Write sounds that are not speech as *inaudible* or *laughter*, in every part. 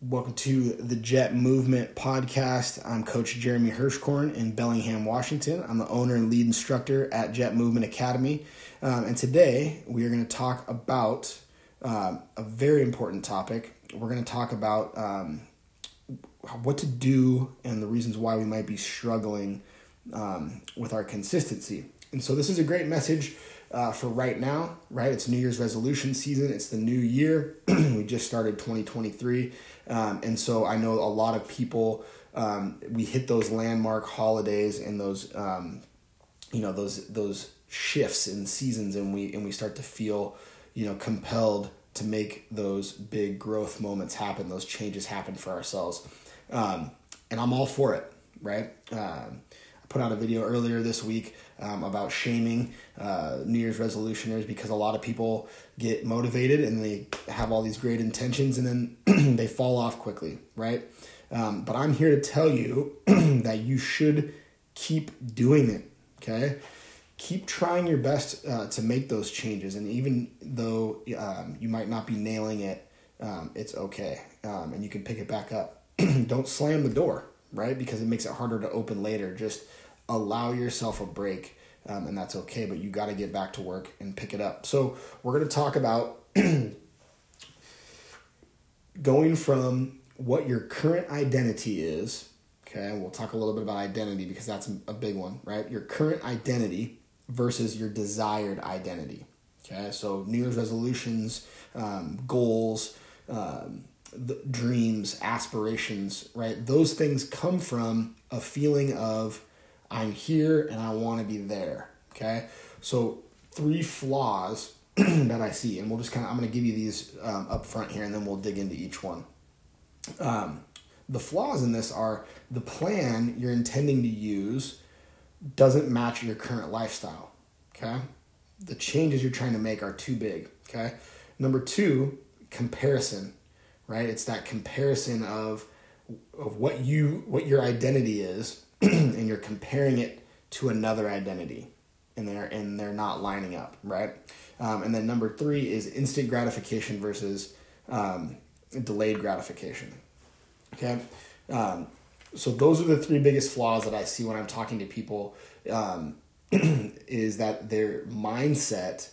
Welcome to the Jet Movement podcast. I'm Coach Jeremy Hirschkorn in Bellingham, Washington. I'm the owner and lead instructor at Jet Movement Academy. Um, and today we are going to talk about um, a very important topic. We're going to talk about um, what to do and the reasons why we might be struggling um, with our consistency. And so, this is a great message uh, for right now, right? It's New Year's resolution season, it's the new year. *clears throat* we just started 2023. Um, and so I know a lot of people, um, we hit those landmark holidays and those, um, you know, those, those shifts in seasons and we, and we start to feel, you know, compelled to make those big growth moments happen, those changes happen for ourselves. Um, and I'm all for it, right? Put out a video earlier this week um, about shaming uh, New Year's resolutioners because a lot of people get motivated and they have all these great intentions and then *clears throat* they fall off quickly, right? Um, but I'm here to tell you *clears throat* that you should keep doing it, okay? Keep trying your best uh, to make those changes, and even though um, you might not be nailing it, um, it's okay, um, and you can pick it back up. *clears throat* Don't slam the door, right? Because it makes it harder to open later. Just allow yourself a break, um, and that's okay. But you got to get back to work and pick it up. So we're going to talk about *clears throat* going from what your current identity is. Okay, we'll talk a little bit about identity because that's a big one, right? Your current identity versus your desired identity. Okay, so New Year's resolutions, um, goals, um, dreams, aspirations, right? Those things come from a feeling of I'm here and I want to be there. Okay, so three flaws *clears throat* that I see, and we'll just kind of I'm going to give you these um, up front here, and then we'll dig into each one. Um, the flaws in this are the plan you're intending to use doesn't match your current lifestyle. Okay, the changes you're trying to make are too big. Okay, number two, comparison. Right, it's that comparison of of what you what your identity is *clears throat* and you're comparing it to another identity and they're and they're not lining up right? Um, and then number three is instant gratification versus um, delayed gratification okay? Um, so those are the three biggest flaws that i see when i'm talking to people um, *clears throat* is that their mindset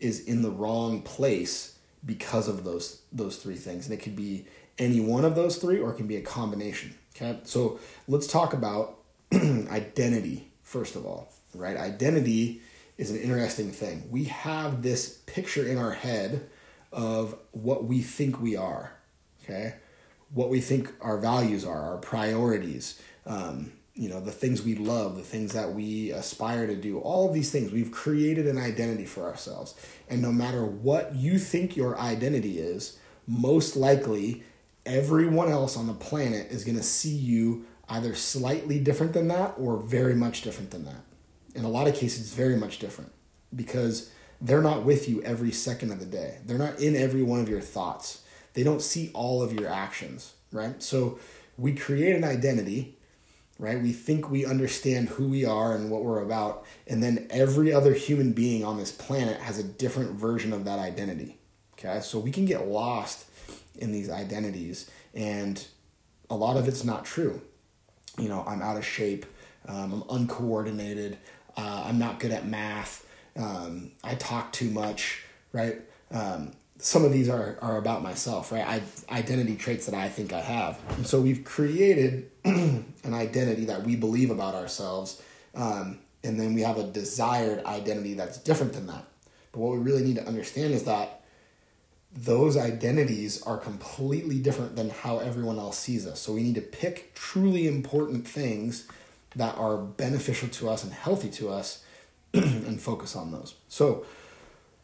is in the wrong place because of those those three things and it could be any one of those three or it can be a combination Okay, so let's talk about *clears throat* identity first of all, right? Identity is an interesting thing. We have this picture in our head of what we think we are, okay? What we think our values are, our priorities, um, you know, the things we love, the things that we aspire to do, all of these things. We've created an identity for ourselves. And no matter what you think your identity is, most likely everyone else on the planet is going to see you either slightly different than that or very much different than that. In a lot of cases, very much different because they're not with you every second of the day. They're not in every one of your thoughts. They don't see all of your actions, right? So we create an identity, right? We think we understand who we are and what we're about, and then every other human being on this planet has a different version of that identity. Okay? So we can get lost in these identities, and a lot of it's not true. You know, I'm out of shape, um, I'm uncoordinated, uh, I'm not good at math, um, I talk too much, right? Um, some of these are, are about myself, right? I, identity traits that I think I have. And so we've created *clears throat* an identity that we believe about ourselves, um, and then we have a desired identity that's different than that. But what we really need to understand is that those identities are completely different than how everyone else sees us. So we need to pick truly important things that are beneficial to us and healthy to us *clears throat* and focus on those. So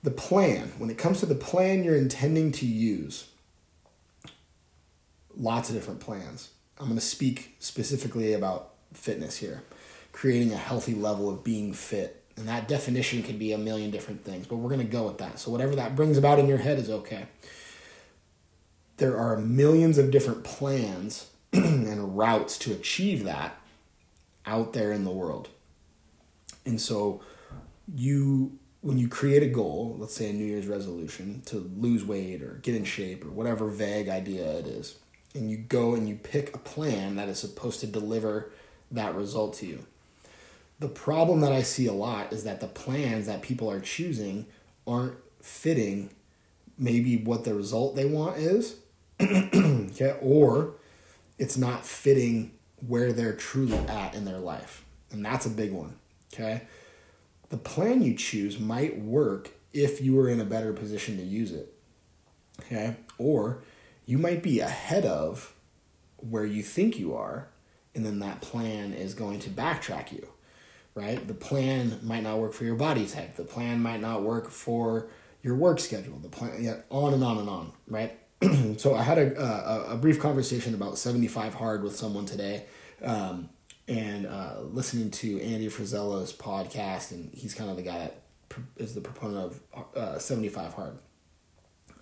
the plan, when it comes to the plan you're intending to use, lots of different plans. I'm going to speak specifically about fitness here, creating a healthy level of being fit and that definition could be a million different things, but we're going to go with that. So, whatever that brings about in your head is okay. There are millions of different plans *clears throat* and routes to achieve that out there in the world. And so, you, when you create a goal, let's say a New Year's resolution to lose weight or get in shape or whatever vague idea it is, and you go and you pick a plan that is supposed to deliver that result to you. The problem that I see a lot is that the plans that people are choosing aren't fitting maybe what the result they want is, *clears throat* okay, or it's not fitting where they're truly at in their life. And that's a big one, okay? The plan you choose might work if you were in a better position to use it, okay? Or you might be ahead of where you think you are, and then that plan is going to backtrack you, right? The plan might not work for your body type. The plan might not work for your work schedule. The plan, yeah, on and on and on, right? *clears throat* so I had a, a, a brief conversation about 75 hard with someone today, um, and uh, listening to Andy Frisella's podcast, and he's kind of the guy that is the proponent of uh, 75 hard.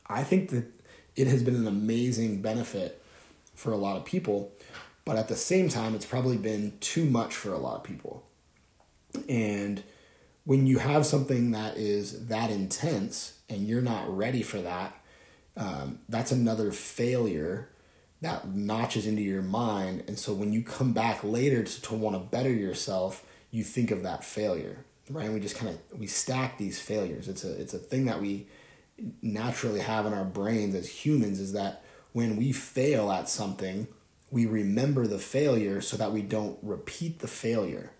I think that it has been an amazing benefit for a lot of people, but at the same time, it's probably been too much for a lot of people. And when you have something that is that intense and you're not ready for that, um, that's another failure that notches into your mind. And so when you come back later to, to want to better yourself, you think of that failure, right? And we just kind of we stack these failures. It's a it's a thing that we naturally have in our brains as humans is that when we fail at something, we remember the failure so that we don't repeat the failure.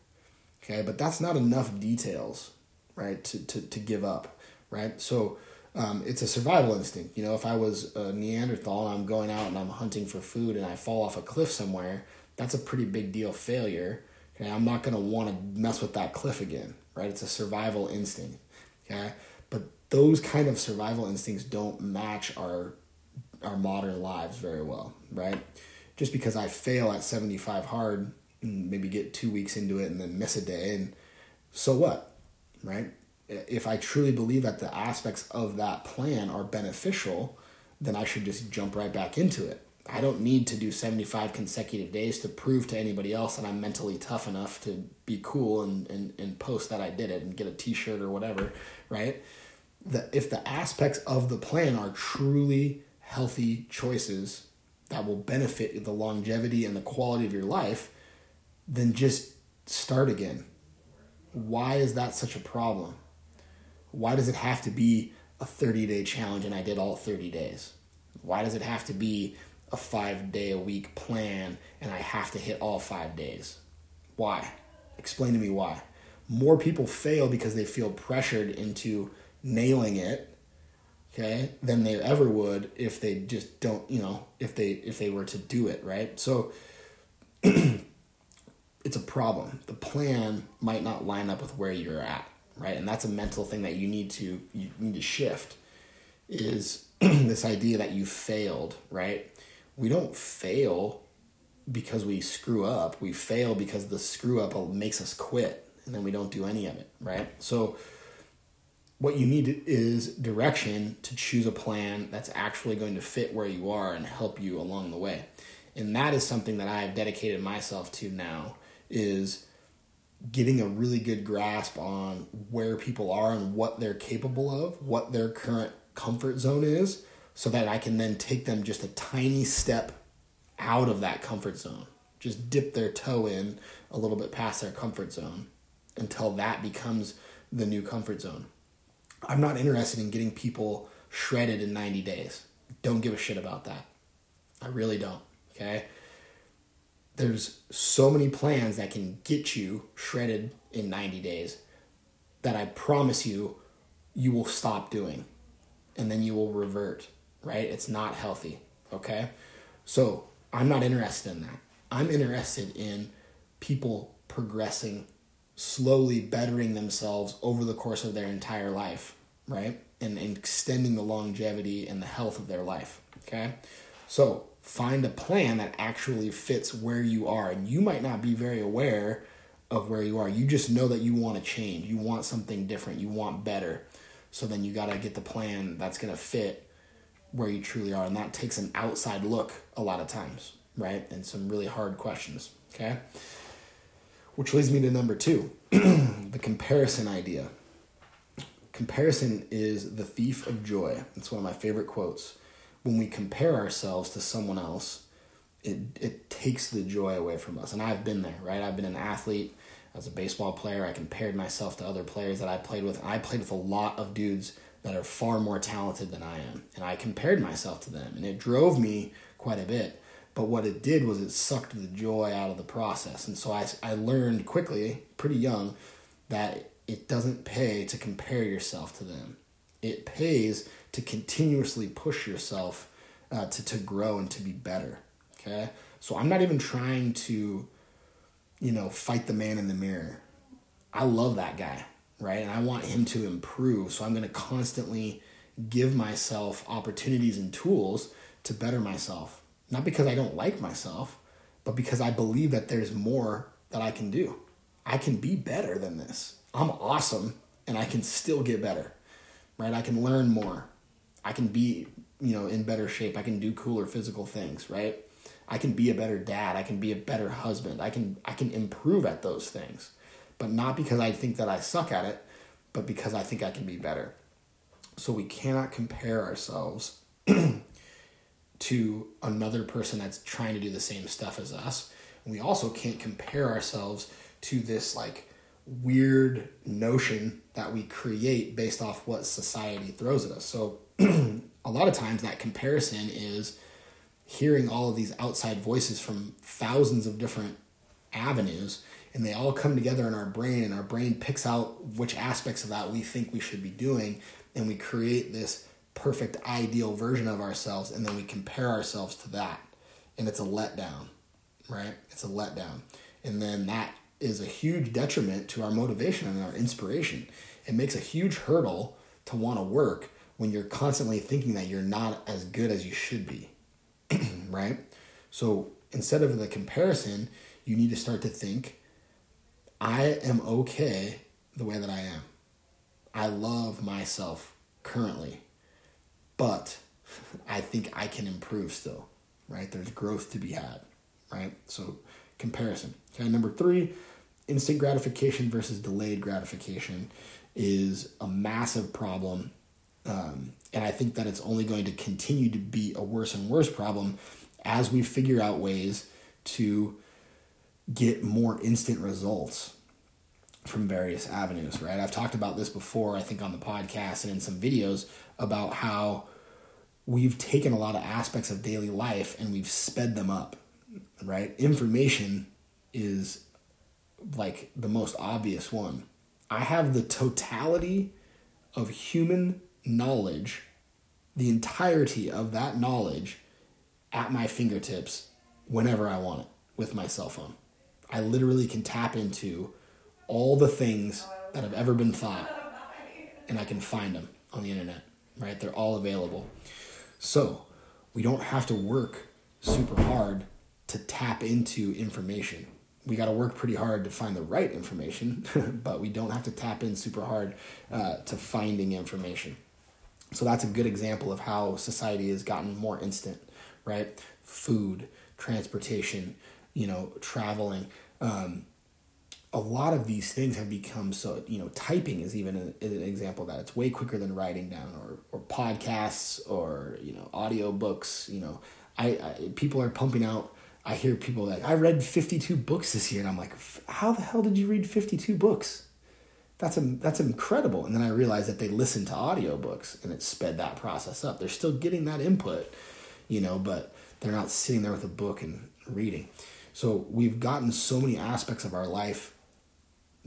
Okay, but that's not enough details, right, to, to, to give up, right? So um, it's a survival instinct. You know, if I was a Neanderthal and I'm going out and I'm hunting for food and I fall off a cliff somewhere, that's a pretty big deal failure. Okay, I'm not going to want to mess with that cliff again, right? It's a survival instinct. Okay, those kind of survival instincts don't match our our modern lives very well, right? Just because I fail at 75 hard and maybe get 2 weeks into it and then miss a day and so what? Right? If I truly believe that the aspects of that plan are beneficial, then I should just jump right back into it. I don't need to do 75 consecutive days to prove to anybody else that I'm mentally tough enough to be cool and, and, and post that I did it and get a t shirt or whatever, right? That if the aspects of the plan are truly healthy choices that will benefit the longevity and the quality of your life, then just start again. Why is that such a problem? Why does it have to be a 30 day challenge and I did all 30 days? Why does it have to be a five day a week plan and I have to hit all five days? Why? Explain to me why. More people fail because they feel pressured into nailing it okay than they ever would if they just don't you know if they if they were to do it right? So *clears throat* it's a problem. The plan might not line up with where you're at right? And that's a mental thing that you need to you need to shift is *clears throat* this idea that you failed right? We don't fail because we screw up. We fail because the screw up makes us quit and then we don't do any of it right? So what you need is direction to choose a plan that's actually going to fit where you are and help you along the way. And that is something that i've dedicated myself to now is getting a really good grasp on where people are and what they're capable of what their current comfort zone is so that i can then take them just a tiny step out of that comfort zone. Just dip their toe in a little bit past their comfort zone until that becomes the new comfort zone I'm not interested in getting people shredded in 90 days. Don't give a shit about that. I really don't. Okay? There's so many plans that can get you shredded in 90 days that I promise you, you will stop doing. And then you will revert, right? It's not healthy. Okay? So I'm not interested in that. I'm interested in people progressing slowly bettering themselves over the course of their entire life, right? And, and extending the longevity and the health of their life. Okay. So find a plan that actually fits where you are. And you might not be very aware of where you are. You just know that you want to change. You want something different. You want better. So then you got to get the plan that's going to fit where you truly are. And that takes an outside look a lot of times, right? And some really hard questions. Okay. Which leads me to number two *clears throat* the comparison idea. Comparison is the thief of joy. It's one of my favorite quotes. When we compare ourselves to someone else, it it takes the joy away from us. And I've been there, right? I've been an athlete as a baseball player. I compared myself to other players that I played with. I played with a lot of dudes that are far more talented than I am, and I compared myself to them, and it drove me quite a bit. But what it did was it sucked the joy out of the process. And so I, I learned quickly, pretty young, that it doesn't pay to compare yourself to them. It pays to continuously push yourself uh, to, to grow and to be better. Okay? So I'm not even trying to, you know, fight the man in the mirror. I love that guy, right? And I want him to improve. So I'm going to constantly give myself opportunities and tools to better myself not because I don't like myself, but because I believe that there's more that I can do. I can be better than this. I'm awesome and I can still get better. Right? I can learn more. I can be, you know, in better shape. I can do cooler physical things, right? I can be a better dad. I can be a better husband. I can I can improve at those things. But not because I think that I suck at it, but because I think I can be better. So we cannot compare ourselves to another person that's trying to do the same stuff as us. And we also can't compare ourselves to this like weird notion that we create based off what society throws at us. So *clears throat* a lot of times that comparison is hearing all of these outside voices from thousands of different avenues and they all come together in our brain and our brain picks out which aspects of that we think we should be doing and we create this perfect ideal version of ourselves and then we compare ourselves to that and it's a letdown right? It's a letdown. And then that is a huge detriment to our motivation and our inspiration. It makes a huge hurdle to want to work when you're constantly thinking that you're not as good as you should be *clears throat* right? So instead of the comparison you need to start to think i am okay the way that i am. I love myself currently but *laughs* I think I can improve still, right? There's growth to be had, right? So comparison. Okay, number three, instant gratification versus delayed gratification is a massive problem. Um, and I think that it's only going to continue to be a worse and worse problem as we figure out ways to get more instant results from various avenues, right? I've talked about this before, I think on the podcast and in some videos about how we've taken a lot of aspects of daily life and we've sped them up, right? Information is like the most obvious one. I have the totality of human knowledge, the entirety of that knowledge at my fingertips whenever I want it with my cell phone. I literally can tap into all the things that have ever been thought and I can find them on the internet, right? They're all available. So we don't have to work super hard to tap into information. We got to work pretty hard to find the right information, *laughs* but we don't have to tap in super hard uh, to finding information. So that's a good example of how society has gotten more instant, right? Food, transportation, you know, traveling. Um, a lot of these things have become so you know typing is even an, example that. It's way quicker than writing down or or podcasts or you know audio books you know. I, I people are pumping out. I hear people like i read 52 books this year and i'm like how the hell did you read 52 books? That's a, that's incredible. And then i realized that they listen to audiobooks and it sped that process up. They're still getting that input you know but they're not sitting there with a book and reading. So we've gotten so many aspects of our life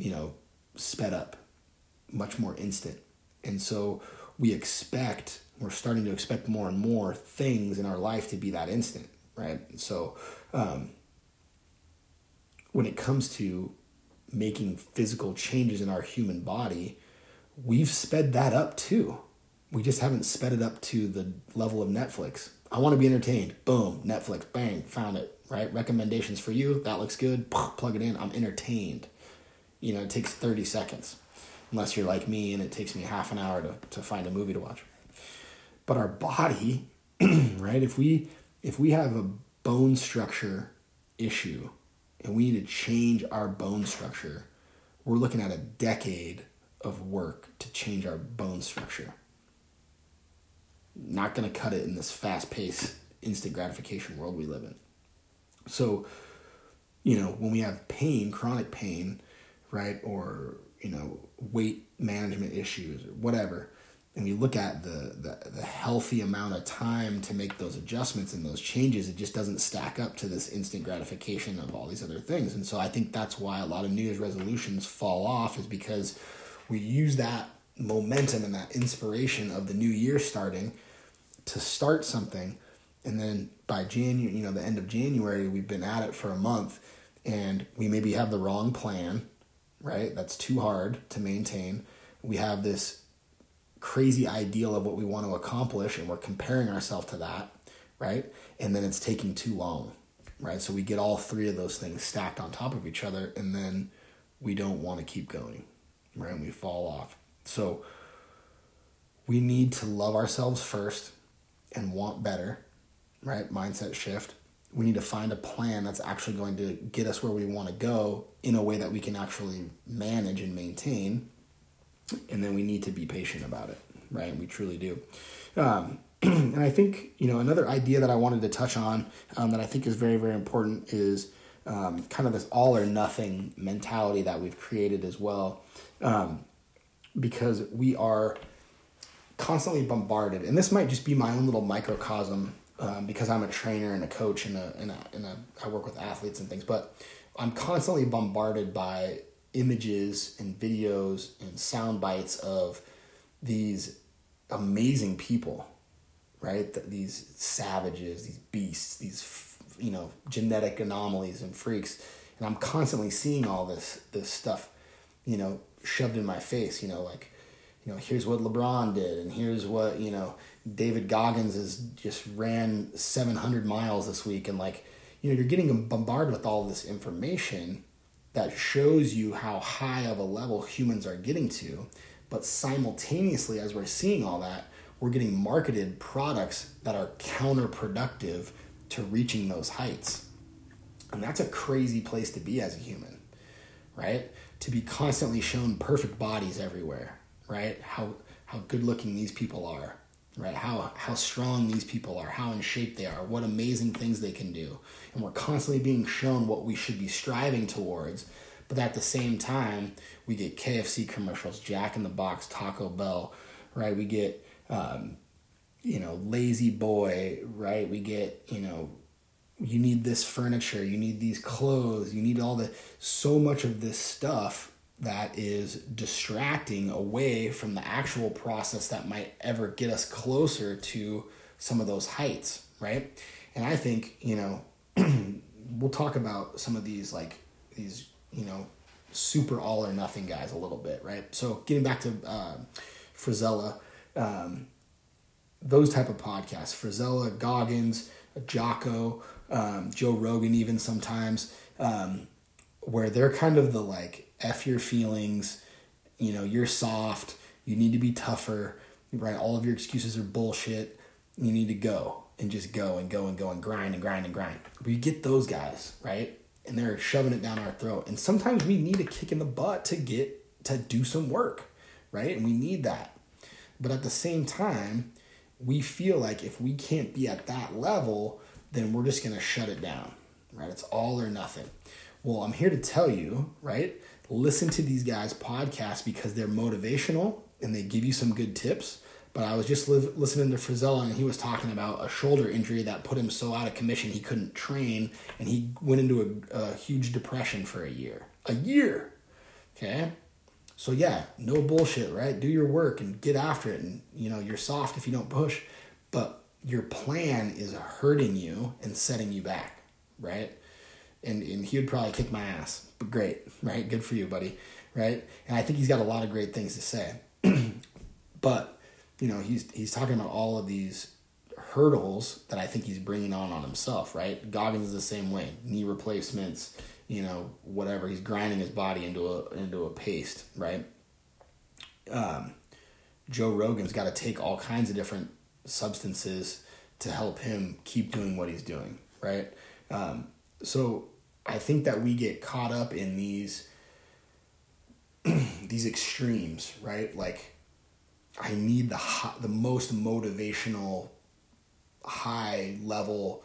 you know, sped up, much more instant. And so we expect, we're starting to expect more and more things in our life to be that instant, right? So um, when it comes to making physical changes in our human body, we've sped that up too. We just haven't sped it up to the level of Netflix. I want to be entertained. Boom, Netflix, bang, found it, right? Recommendations for you. That looks good. Plug it in. I'm entertained you know, it takes 30 seconds. Unless you're like me and it takes me half an hour to, to find a movie to watch. But our body, *clears throat* right, if we if we have a bone structure issue and we need to change our bone structure, we're looking at a decade of work to change our bone structure. Not going to cut it in this fast paced, instant gratification world we live in. So, you know, when we have pain, chronic pain, right, or, you know, weight management issues or whatever, and you look at the, the, the healthy amount of time to make those adjustments and those changes, it just doesn't stack up to this instant gratification of all these other things. And so I think that's why a lot of New Year's resolutions fall off is because we use that momentum and that inspiration of the new year starting to start something. And then by January, you know, the end of January, we've been at it for a month and we maybe have the wrong plan, right? That's too hard to maintain. We have this crazy ideal of what we want to accomplish and we're comparing ourselves to that, right? And then it's taking too long, right? So we get all three of those things stacked on top of each other and then we don't want to keep going, right? And we fall off. So we need to love ourselves first and want better, right? Mindset shift. We need to find a plan that's actually going to get us where we want to go in a way that we can actually manage and maintain. And then we need to be patient about it, right? We truly do. Um, *clears throat* and I think, you know, another idea that I wanted to touch on um, that I think is very, very important is um, kind of this all or nothing mentality that we've created as well. Um, because we are constantly bombarded, and this might just be my own little microcosm um, because I'm a trainer and a coach and a, and a, and a, I work with athletes and things, but I'm constantly bombarded by images and videos and sound bites of these amazing people, right? These savages, these beasts, these you know genetic anomalies and freaks, and I'm constantly seeing all this this stuff, you know, shoved in my face. You know, like you know, here's what LeBron did, and here's what you know David Goggins has just ran 700 miles this week, and like you know, you're getting bombarded with all this information that shows you how high of a level humans are getting to, but simultaneously, as we're seeing all that, we're getting marketed products that are counterproductive to reaching those heights. And that's a crazy place to be as a human, right? To be constantly shown perfect bodies everywhere, right? How how good looking these people are, right? How how strong these people are, how in shape they are, what amazing things they can do. And we're constantly being shown what we should be striving towards. But at the same time, we get KFC commercials, Jack in the Box, Taco Bell, right? We get um, you know, La-Z-Boy, right? We get, you know, you need this furniture, you need these clothes, you need all the so much of this stuff that is distracting away from the actual process that might ever get us closer to some of those heights, right? And I think, you know, *clears throat* we'll talk about some of these like these, you know, super all or nothing guys a little bit, right? So getting back to uh, Frisella, um, those type of podcasts, Frisella, Goggins, Jocko, um, Joe Rogan, even sometimes, um, where they're kind of the like F your feelings. You know, you're soft. You need to be tougher. Right? All of your excuses are bullshit. You need to go and just go and go and go and grind and grind and grind. We get those guys, right? And they're shoving it down our throat. And sometimes we need a kick in the butt to get to do some work, right? And we need that. But at the same time, we feel like if we can't be at that level, then we're just going to shut it down, right? It's all or nothing. Well, I'm here to tell you, right? Listen to these guys' podcasts because they're motivational and they give you some good tips. But I was just li- listening to Frisella and he was talking about a shoulder injury that put him so out of commission he couldn't train and he went into a, a huge depression for a year. A year! Okay? So yeah, no bullshit, right? Do your work and get after it and you know, you're soft if you don't push, but your plan is hurting you and setting you back, right? And, and he would probably kick my ass. But great, right? Good for you, buddy, right? And I think he's got a lot of great things to say. *clears throat* but you know, he's he's talking about all of these hurdles that I think he's bringing on on himself, right? Goggins is the same way, knee replacements, you know, whatever. He's grinding his body into a into a paste, right? Um, Joe Rogan's got to take all kinds of different substances to help him keep doing what he's doing, right? Um, so I think that we get caught up in these *clears throat* these extremes, right? Like I need the high, the most motivational high level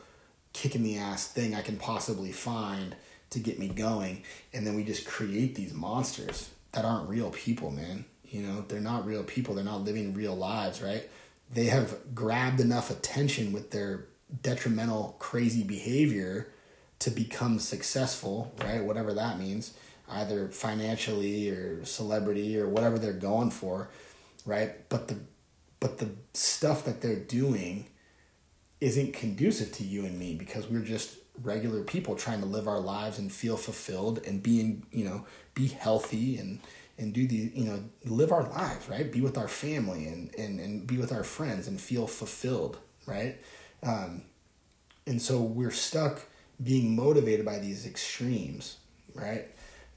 kick in the ass thing I can possibly find to get me going. And then we just create these monsters that aren't real people, man. You know, they're not real people. They're not living real lives, right? They have grabbed enough attention with their detrimental, crazy behavior to become successful, right? Whatever that means, either financially or celebrity or whatever they're going for, right? But the but the stuff that they're doing isn't conducive to you and me because we're just regular people trying to live our lives and feel fulfilled and being, you know, be healthy and and do the you know live our lives right be with our family and and, and be with our friends and feel fulfilled right um, and so we're stuck being motivated by these extremes right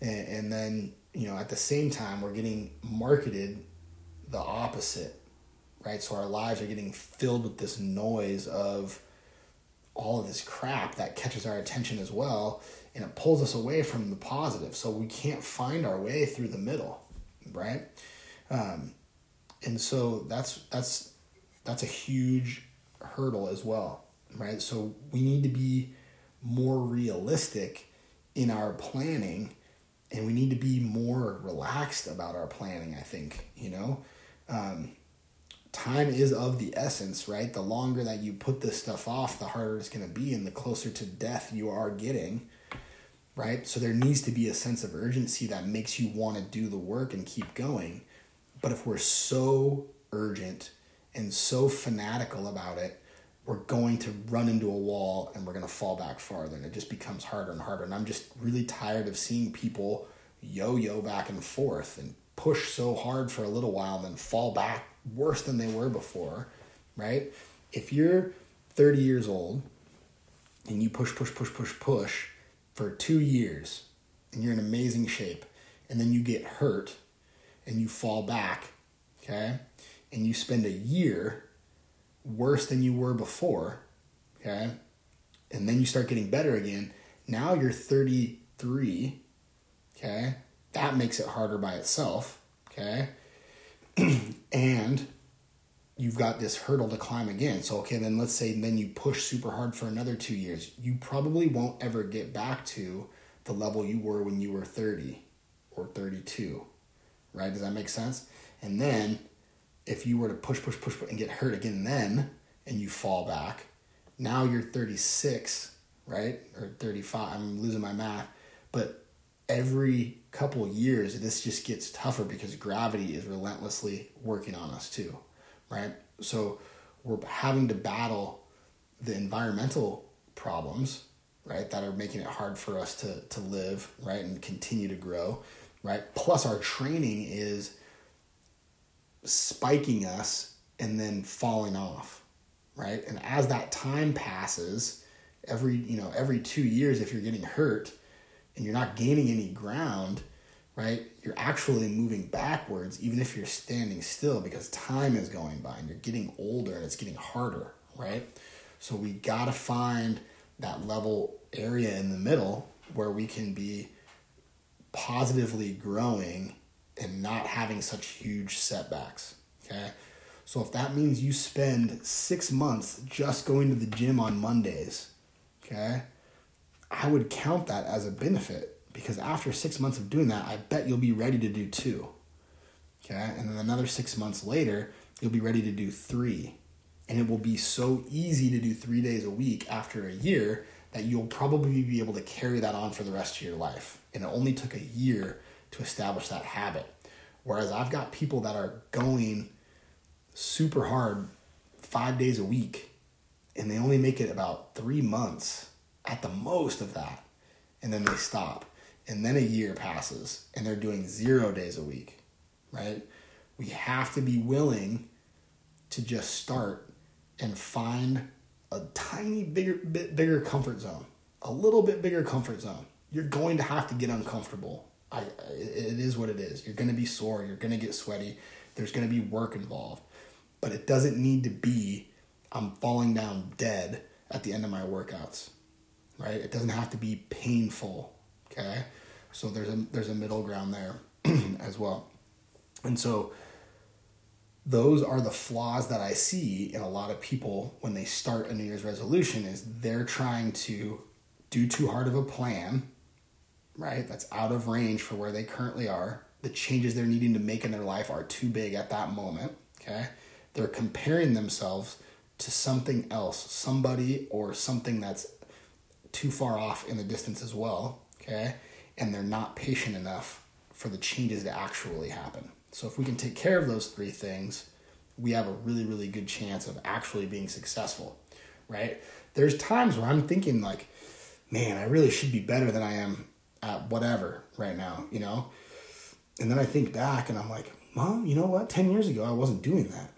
and, and then you know at the same time we're getting marketed the opposite right so our lives are getting filled with this noise of all of this crap that catches our attention as well and it pulls us away from the positive. So we can't find our way through the middle, right? Um, and so that's that's that's a huge hurdle as well, right? So we need to be more realistic in our planning, and we need to be more relaxed about our planning. I think you know. Um, time is of the essence, right? The longer that you put this stuff off, the harder it's going to be, and the closer to death you are getting right? So there needs to be a sense of urgency that makes you want to do the work and keep going. But if we're so urgent and so fanatical about it, we're going to run into a wall and we're going to fall back farther. And it just becomes harder and harder. And I'm just really tired of seeing people yo yo back and forth and push so hard for a little while and then fall back worse than they were before, right? If you're 30 years old and you push, push, push, push, push, for two years and you're in amazing shape, and then you get hurt and you fall back, okay, and you spend a year worse than you were before, okay, and then you start getting better again. Now you're 33, okay, that makes it harder by itself, okay, *clears throat* and you've got this hurdle to climb again. So, okay, then let's say then you push super hard for another two years. You probably won't ever get back to the level you were when you were 30 or 32, right? Does that make sense? And then if you were to push, push, push, push and get hurt again, then and you fall back, now you're 36, right? Or 35. I'm losing my math. But every couple years, this just gets tougher because gravity is relentlessly working on us too right? So we're having to battle the environmental problems, right, that are making it hard for us to, to live, right, and continue to grow, right? Plus, our training is spiking us and then falling off, right? And as that time passes, every you know every two years, if you're getting hurt and you're not gaining any ground, right? You're actually moving backwards, even if you're standing still, because time is going by and you're getting older and it's getting harder, right? So we got to find that level area in the middle where we can be positively growing and not having such huge setbacks, okay? So if that means you spend six months just going to the gym on Mondays, okay, I would count that as a benefit because after six months of doing that, I bet you'll be ready to do two. Okay, and then another six months later, you'll be ready to do three. And it will be so easy to do three days a week after a year that you'll probably be able to carry that on for the rest of your life. And it only took a year to establish that habit. Whereas I've got people that are going super hard five days a week and they only make it about three months at the most of that and then they stop and then a year passes and they're doing zero days a week, right? We have to be willing to just start and find a tiny bigger bit bigger comfort zone, a little bit bigger comfort zone. You're going to have to get uncomfortable. I, it is what it is. You're going to be sore. You're going to get sweaty. There's going to be work involved, but it doesn't need to be. I'm falling down dead at the end of my workouts, right? It doesn't have to be painful. Okay, so there's a there's a middle ground there *clears throat* as well. And so those are the flaws that I see in a lot of people when they start a New Year's resolution is they're trying to do too hard of a plan, right? That's out of range for where they currently are. The changes they're needing to make in their life are too big at that moment, okay? They're comparing themselves to something else, somebody or something that's too far off in the distance as well, okay? And they're not patient enough for the changes to actually happen. So if we can take care of those three things, we have a really, really good chance of actually being successful, right? There's times where I'm thinking like, man, I really should be better than I am at whatever right now, you know? And then I think back and I'm like, mom, you know what? 10 years ago, I wasn't doing that,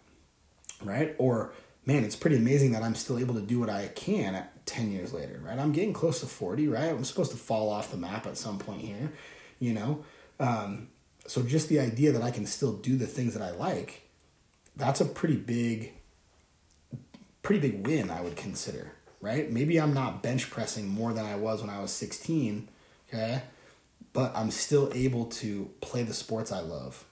right? Or, man, it's pretty amazing that I'm still able to do what I can at 10 years later, right? I'm getting close to 40, right? I'm supposed to fall off the map at some point here, you know? Um, so just the idea that I can still do the things that I like, that's a pretty big, pretty big win, I would consider, right? Maybe I'm not bench pressing more than I was when I was 16, okay? But I'm still able to play the sports I love.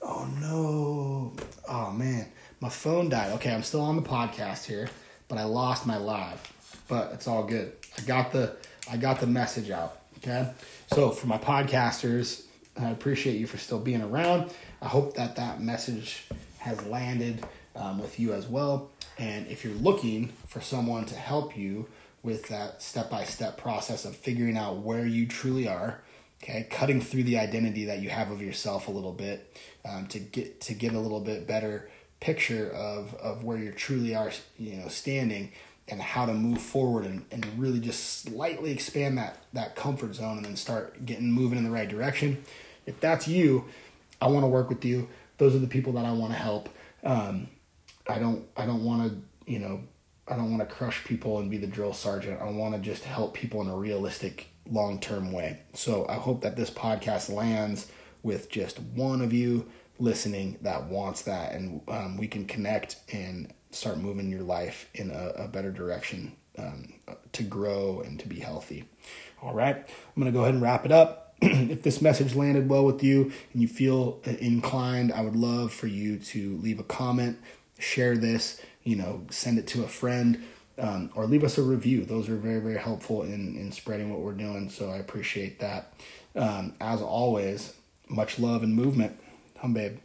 Oh no. Oh man, my phone died. Okay, I'm still on the podcast here, but I lost my live. But it's all good. I got the I got the message out, okay? So for my podcasters, I appreciate you for still being around. I hope that that message has landed um, with you as well. And if you're looking for someone to help you with that step by step process of figuring out where you truly are, okay, cutting through the identity that you have of yourself a little bit um, to get to get a little bit better picture of of where you truly are, you know, standing and how to move forward and, and really just slightly expand that that comfort zone and then start getting moving in the right direction if that's you, I want to work with you. Those are the people that I want to help. Um, I don't I don't want to you know I don't want to crush people and be the drill sergeant. I want to just help people in a realistic long term way. So I hope that this podcast lands with just one of you listening that wants that, and um, we can connect and start moving your life in a, a better direction um, to grow and to be healthy. All right, I'm going to go ahead and wrap it up. *clears throat* if this message landed well with you and you feel inclined, I would love for you to leave a comment, share this, you know, send it to a friend, um, or leave us a review. Those are very, very helpful in, in spreading what we're doing. So I appreciate that. Um, as always, much love and movement. Hum, babe.